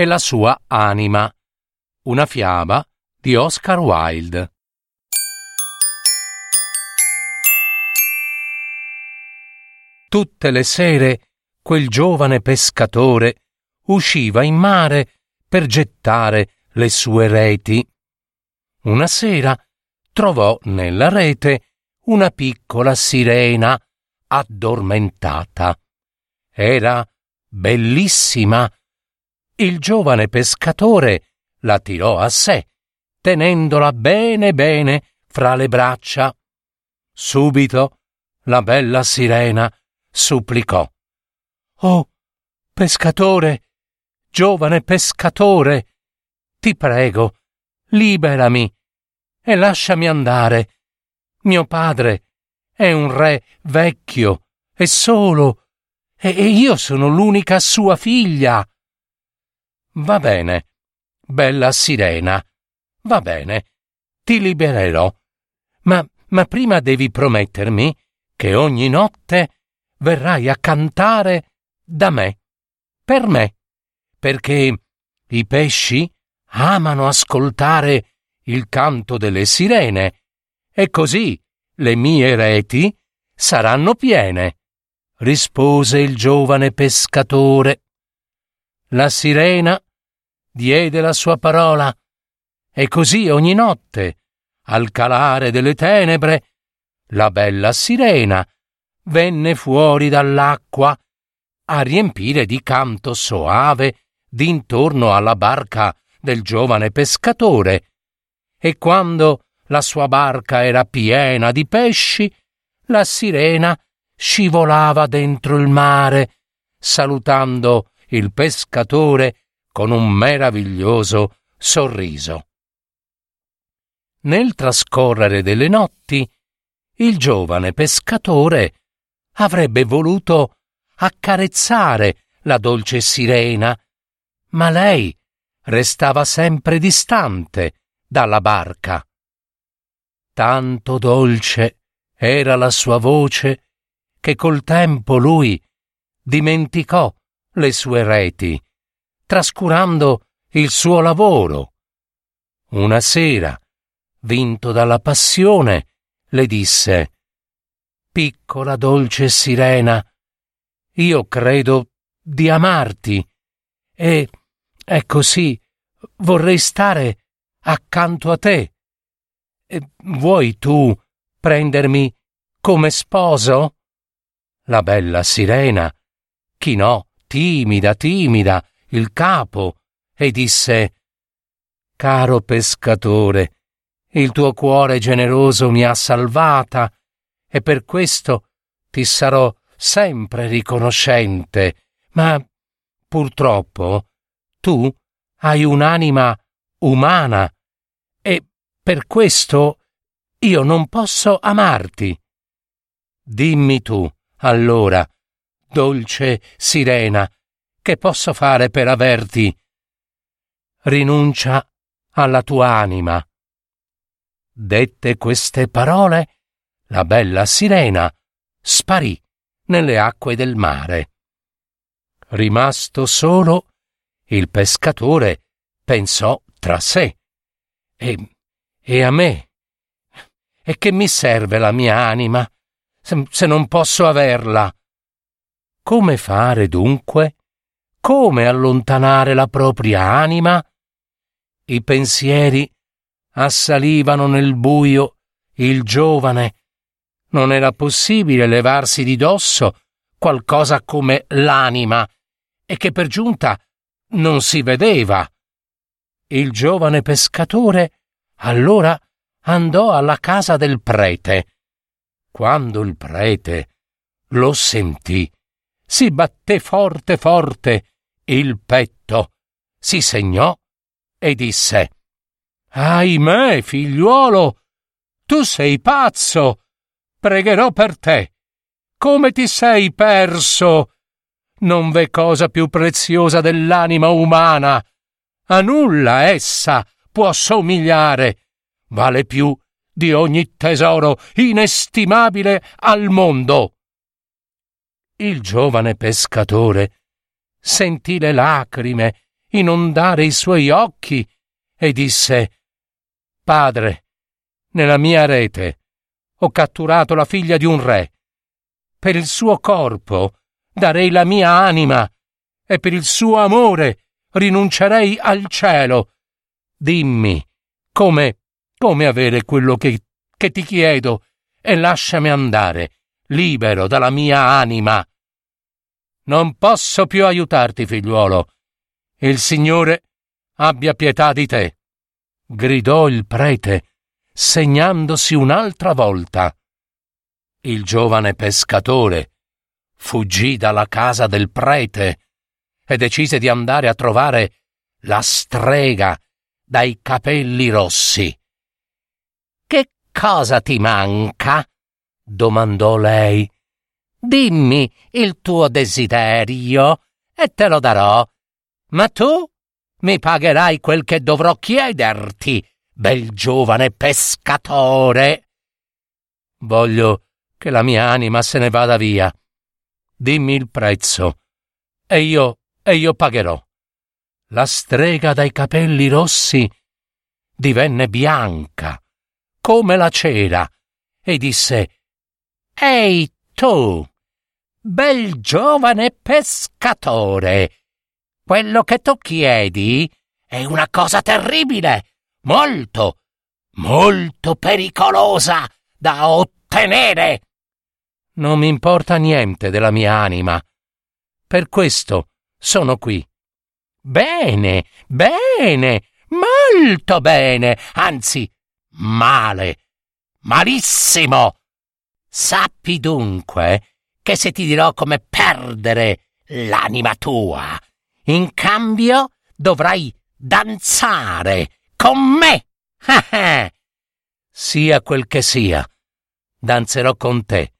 e la sua anima. Una fiaba di Oscar Wilde. Tutte le sere quel giovane pescatore usciva in mare per gettare le sue reti. Una sera trovò nella rete una piccola sirena addormentata. Era bellissima. Il giovane pescatore la tirò a sé, tenendola bene bene fra le braccia. Subito la bella sirena supplicò. Oh, pescatore, giovane pescatore, ti prego, liberami e lasciami andare. Mio padre è un re vecchio e solo, e, io sono l'unica sua figlia. Va bene, bella sirena, va bene, ti libererò, ma, ma prima devi promettermi che ogni notte verrai a cantare da me, per me. Perché i pesci amano ascoltare il canto delle sirene. E così le mie reti saranno piene, rispose il giovane pescatore. La sirena diede la sua parola. E così ogni notte, al calare delle tenebre, la bella sirena venne fuori dall'acqua a riempire di canto soave d'intorno alla barca del giovane pescatore, e quando la sua barca era piena di pesci, la sirena scivolava dentro il mare, salutando il pescatore con un meraviglioso sorriso. Nel trascorrere delle notti, il giovane pescatore avrebbe voluto accarezzare la dolce sirena ma lei restava sempre distante dalla barca. Tanto dolce era la sua voce che col tempo lui dimenticò le sue reti, trascurando il suo lavoro. Una sera, vinto dalla passione, le disse Piccola dolce sirena, io credo di amarti e è così. Vorrei stare accanto a te. E vuoi tu prendermi come sposo? La bella sirena chinò timida, timida il capo e disse Caro pescatore, il tuo cuore generoso mi ha salvata e per questo ti sarò sempre riconoscente, ma purtroppo tu hai un'anima umana e per questo io non posso amarti. Dimmi tu, allora, dolce sirena, che posso fare per averti? Rinuncia alla tua anima. Dette queste parole, la bella sirena sparì nelle acque del mare. Rimasto solo, il pescatore pensò tra sé. E, e a me? E che mi serve la mia anima se, se non posso averla? Come fare dunque? Come allontanare la propria anima? I pensieri assalivano nel buio il giovane. Non era possibile levarsi di dosso qualcosa come l'anima e che per giunta non si vedeva. Il giovane pescatore allora andò alla casa del prete. Quando il prete lo sentì, si batté forte forte il petto, si segnò e disse Ahimè, figliuolo, tu sei pazzo. Pregherò per te. Come ti sei perso? Non v'è cosa più preziosa dell'anima umana. A nulla essa può somigliare. Vale più di ogni tesoro inestimabile al mondo. Il giovane pescatore sentì le lacrime inondare i suoi occhi e disse Padre, nella mia rete ho catturato la figlia di un re. Per il suo corpo darei la mia anima e per il suo amore rinuncerei al cielo. Dimmi, come, come avere quello che, che ti chiedo e lasciami andare, libero dalla mia anima. Non posso più aiutarti, figliuolo. Il Signore abbia pietà di te, gridò il prete, segnandosi un'altra volta. Il giovane pescatore fuggì dalla casa del prete e decise di andare a trovare la strega dai capelli rossi. Che cosa ti manca? domandò lei. Dimmi il tuo desiderio e te lo darò. Ma tu mi pagherai quel che dovrò chiederti, bel giovane pescatore. Voglio che la mia anima se ne vada via. Dimmi il prezzo e io e io pagherò. La strega dai capelli rossi divenne bianca come la cera e disse Ehi tu, bel giovane pescatore, quello che tu chiedi è una cosa terribile, molto, molto pericolosa da ottenere. Non mi importa niente della mia anima. Per questo sono qui. Bene, bene, molto bene, anzi, male, malissimo. Sappi dunque che se ti dirò come perdere l'anima tua, in cambio dovrai danzare con me. sia quel che sia, danzerò con te,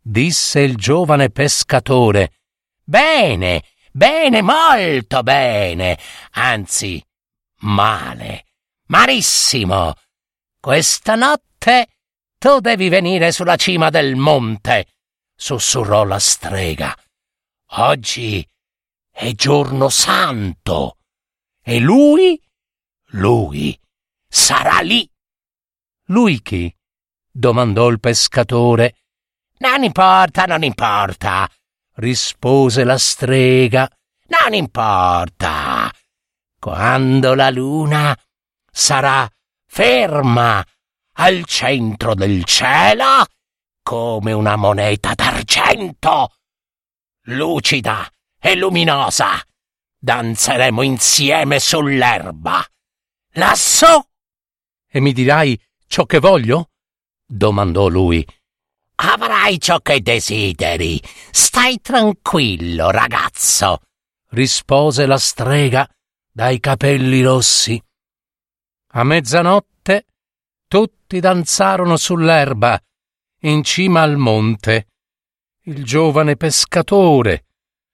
disse il giovane pescatore. Bene, bene, molto bene, anzi, male, malissimo. Questa notte tu devi venire sulla cima del monte, sussurrò la strega. Oggi è giorno santo e lui, lui, sarà lì. Lui chi? domandò il pescatore. Non importa, non importa, rispose la strega. Non importa. Quando la luna sarà ferma al centro del cielo come una moneta d'argento, lucida e luminosa. Danzeremo insieme sull'erba. Lassù. E mi dirai ciò che voglio? domandò lui. Avrai ciò che desideri. Stai tranquillo, ragazzo, rispose la strega dai capelli rossi. A mezzanotte tutti danzarono sull'erba, in cima al monte. Il giovane pescatore,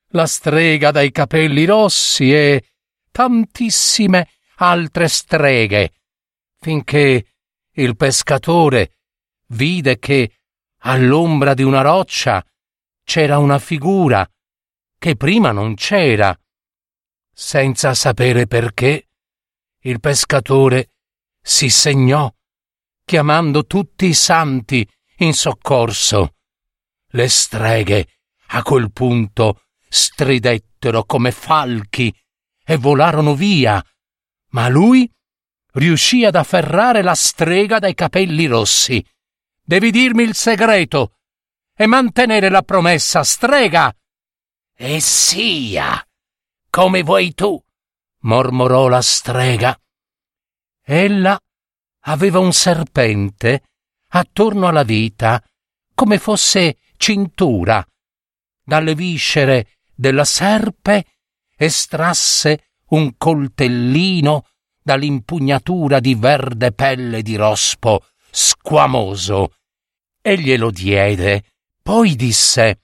la strega dai capelli rossi e tantissime altre streghe, finché il pescatore vide che all'ombra di una roccia c'era una figura che prima non c'era. Senza sapere perché, il pescatore si segnò chiamando tutti i santi in soccorso. Le streghe a quel punto stridettero come falchi e volarono via, ma lui riuscì ad afferrare la strega dai capelli rossi. Devi dirmi il segreto e mantenere la promessa, strega. E sia, come vuoi tu, mormorò la strega. Ella aveva un serpente attorno alla vita, come fosse cintura. Dalle viscere della serpe estrasse un coltellino dall'impugnatura di verde pelle di rospo squamoso e glielo diede. Poi disse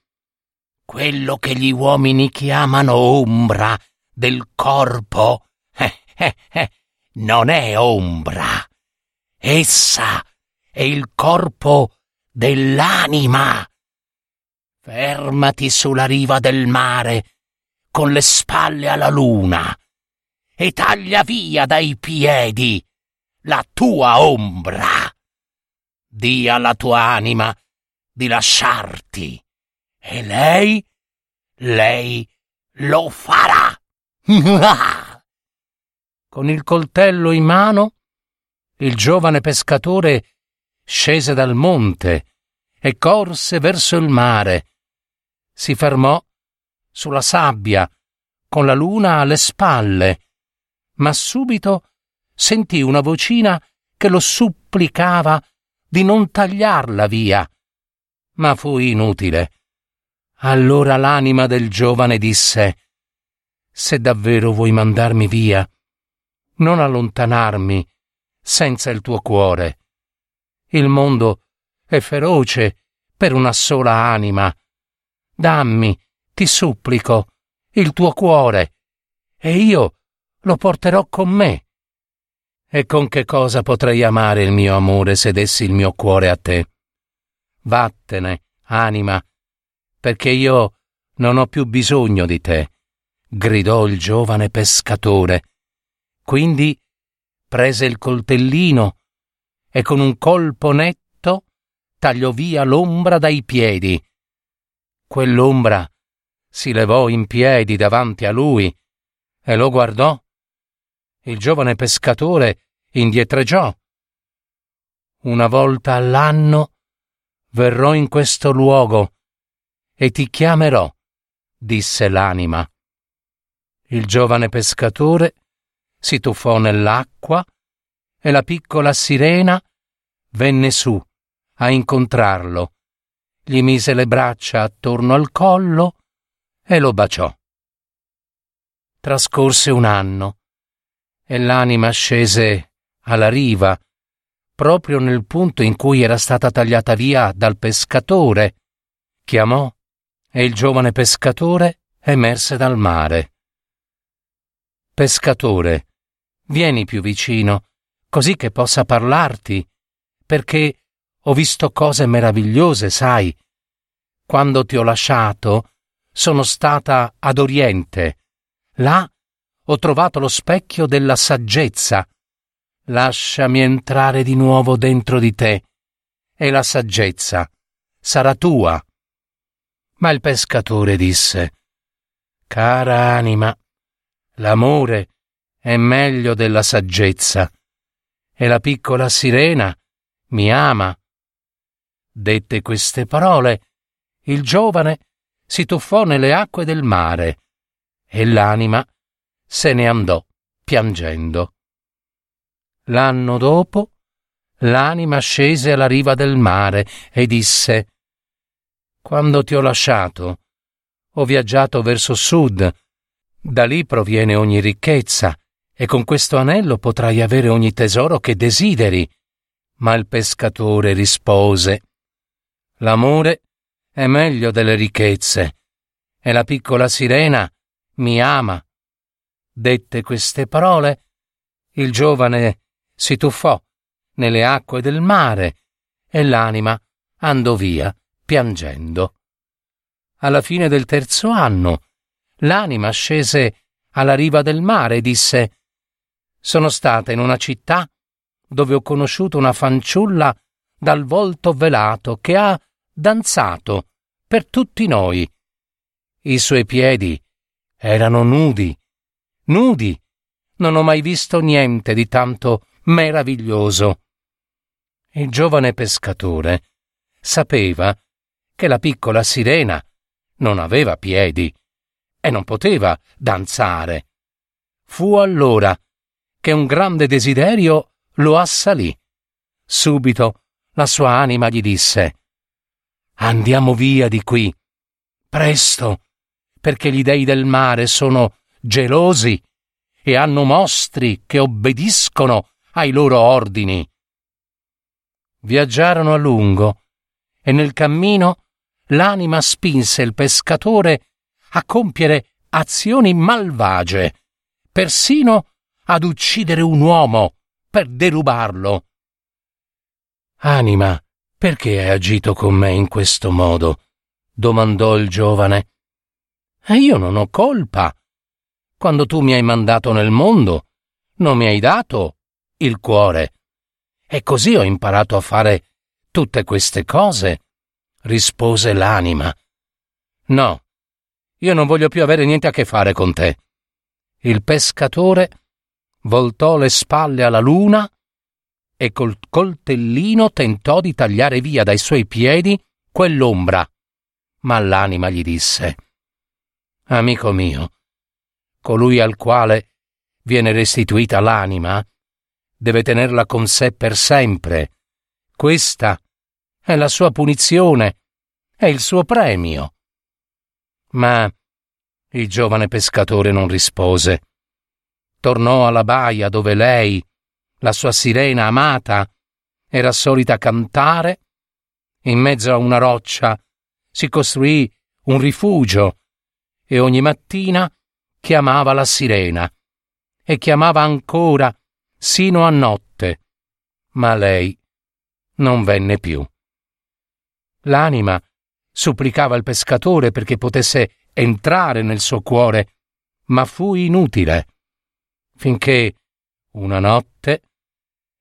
quello che gli uomini chiamano ombra del corpo eh, eh, eh, non è ombra. Essa è il corpo dell'anima. Fermati sulla riva del mare con le spalle alla luna e taglia via dai piedi la tua ombra. Dì alla tua anima di lasciarti e lei, lei lo farà. Con il coltello in mano, il giovane pescatore scese dal monte e corse verso il mare. Si fermò sulla sabbia, con la luna alle spalle, ma subito sentì una vocina che lo supplicava di non tagliarla via. Ma fu inutile. Allora l'anima del giovane disse Se davvero vuoi mandarmi via, non allontanarmi senza il tuo cuore. Il mondo è feroce per una sola anima. Dammi, ti supplico, il tuo cuore, e io lo porterò con me. E con che cosa potrei amare il mio amore se dessi il mio cuore a te? Vattene, anima, perché io non ho più bisogno di te, gridò il giovane pescatore quindi prese il coltellino e con un colpo netto tagliò via l'ombra dai piedi. Quell'ombra si levò in piedi davanti a lui e lo guardò. Il giovane pescatore indietreggiò. Una volta all'anno verrò in questo luogo e ti chiamerò, disse l'anima. Il giovane pescatore si tuffò nell'acqua e la piccola sirena venne su a incontrarlo, gli mise le braccia attorno al collo e lo baciò. Trascorse un anno e l'anima scese alla riva, proprio nel punto in cui era stata tagliata via dal pescatore. Chiamò e il giovane pescatore emerse dal mare. Pescatore, Vieni più vicino, così che possa parlarti, perché ho visto cose meravigliose, sai. Quando ti ho lasciato, sono stata ad Oriente. Là ho trovato lo specchio della saggezza. Lasciami entrare di nuovo dentro di te, e la saggezza sarà tua. Ma il pescatore disse, Cara anima, l'amore è meglio della saggezza, e la piccola sirena mi ama. Dette queste parole, il giovane si tuffò nelle acque del mare e l'anima se ne andò piangendo. L'anno dopo, l'anima scese alla riva del mare e disse Quando ti ho lasciato, ho viaggiato verso sud, da lì proviene ogni ricchezza, e con questo anello potrai avere ogni tesoro che desideri. Ma il pescatore rispose L'amore è meglio delle ricchezze, e la piccola sirena mi ama. Dette queste parole, il giovane si tuffò nelle acque del mare e l'anima andò via piangendo. Alla fine del terzo anno, l'anima scese alla riva del mare e disse sono stata in una città dove ho conosciuto una fanciulla dal volto velato che ha danzato per tutti noi. I suoi piedi erano nudi, nudi. Non ho mai visto niente di tanto meraviglioso. Il giovane pescatore sapeva che la piccola sirena non aveva piedi e non poteva danzare. Fu allora che un grande desiderio lo assalì. Subito la sua anima gli disse Andiamo via di qui. Presto, perché gli dei del mare sono gelosi e hanno mostri che obbediscono ai loro ordini. Viaggiarono a lungo e nel cammino l'anima spinse il pescatore a compiere azioni malvagie, persino ad uccidere un uomo per derubarlo. Anima, perché hai agito con me in questo modo? domandò il giovane. E io non ho colpa. Quando tu mi hai mandato nel mondo, non mi hai dato il cuore. E così ho imparato a fare tutte queste cose, rispose l'anima. No, io non voglio più avere niente a che fare con te. Il pescatore voltò le spalle alla luna e col coltellino tentò di tagliare via dai suoi piedi quell'ombra. Ma l'anima gli disse Amico mio, colui al quale viene restituita l'anima deve tenerla con sé per sempre. Questa è la sua punizione, è il suo premio. Ma il giovane pescatore non rispose. Tornò alla baia dove lei, la sua sirena amata, era solita cantare. In mezzo a una roccia si costruì un rifugio e ogni mattina chiamava la sirena e chiamava ancora sino a notte, ma lei non venne più. L'anima supplicava il pescatore perché potesse entrare nel suo cuore, ma fu inutile, finché una notte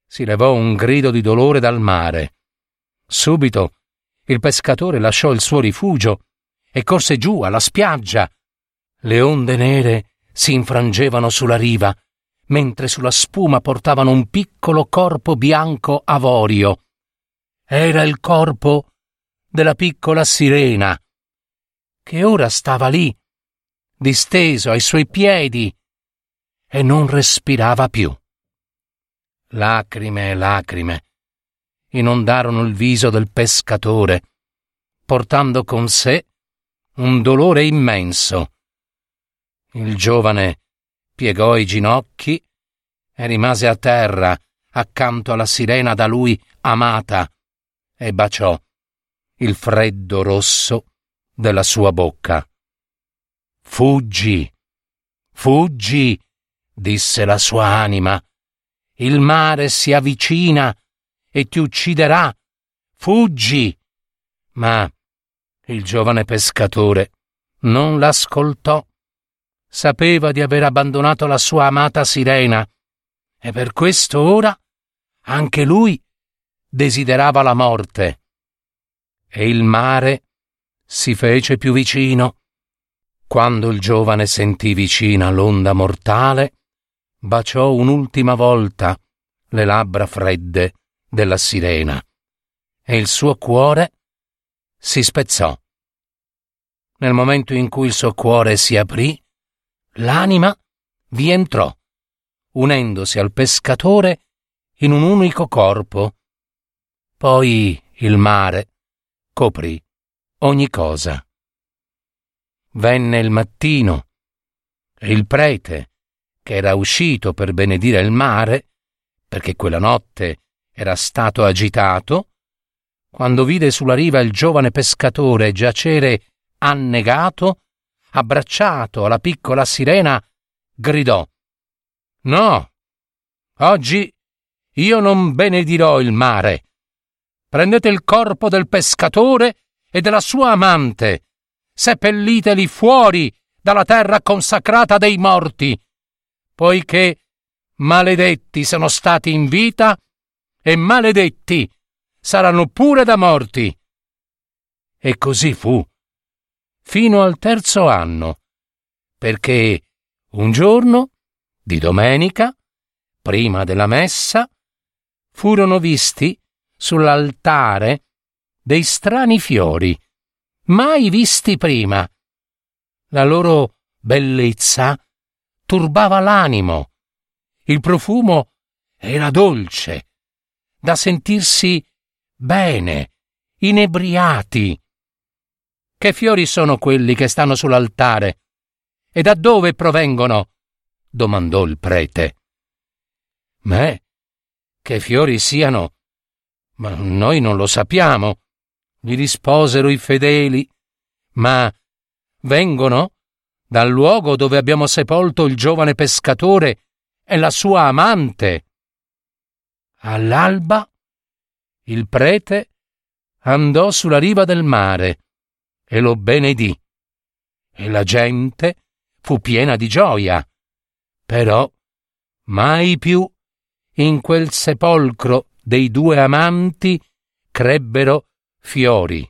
si levò un grido di dolore dal mare. Subito il pescatore lasciò il suo rifugio e corse giù alla spiaggia. Le onde nere si infrangevano sulla riva, mentre sulla spuma portavano un piccolo corpo bianco avorio. Era il corpo della piccola sirena, che ora stava lì, disteso ai suoi piedi, e non respirava più. Lacrime e lacrime inondarono il viso del pescatore, portando con sé un dolore immenso. Il giovane piegò i ginocchi e rimase a terra accanto alla sirena da lui amata e baciò il freddo rosso della sua bocca. Fuggi, fuggi, disse la sua anima. Il mare si avvicina e ti ucciderà. Fuggi. Ma il giovane pescatore non l'ascoltò. Sapeva di aver abbandonato la sua amata sirena e per questo ora anche lui desiderava la morte e il mare si fece più vicino. Quando il giovane sentì vicina l'onda mortale, baciò un'ultima volta le labbra fredde della sirena e il suo cuore si spezzò. Nel momento in cui il suo cuore si aprì, l'anima vi entrò, unendosi al pescatore in un unico corpo. Poi il mare coprì ogni cosa. Venne il mattino e il prete, che era uscito per benedire il mare, perché quella notte era stato agitato, quando vide sulla riva il giovane pescatore giacere annegato, abbracciato alla piccola sirena, gridò No, oggi io non benedirò il mare. Prendete il corpo del pescatore e della sua amante, seppelliteli fuori dalla terra consacrata dei morti, poiché maledetti sono stati in vita e maledetti saranno pure da morti. E così fu, fino al terzo anno, perché un giorno, di domenica, prima della messa, furono visti sull'altare dei strani fiori, mai visti prima. La loro bellezza turbava l'animo. Il profumo era dolce, da sentirsi bene, inebriati. Che fiori sono quelli che stanno sull'altare? E da dove provengono? domandò il prete. Me? Che fiori siano? Ma noi non lo sappiamo, gli risposero i fedeli. Ma vengono dal luogo dove abbiamo sepolto il giovane pescatore e la sua amante. All'alba il prete andò sulla riva del mare e lo benedì, e la gente fu piena di gioia. Però mai più in quel sepolcro dei due amanti crebbero fiori.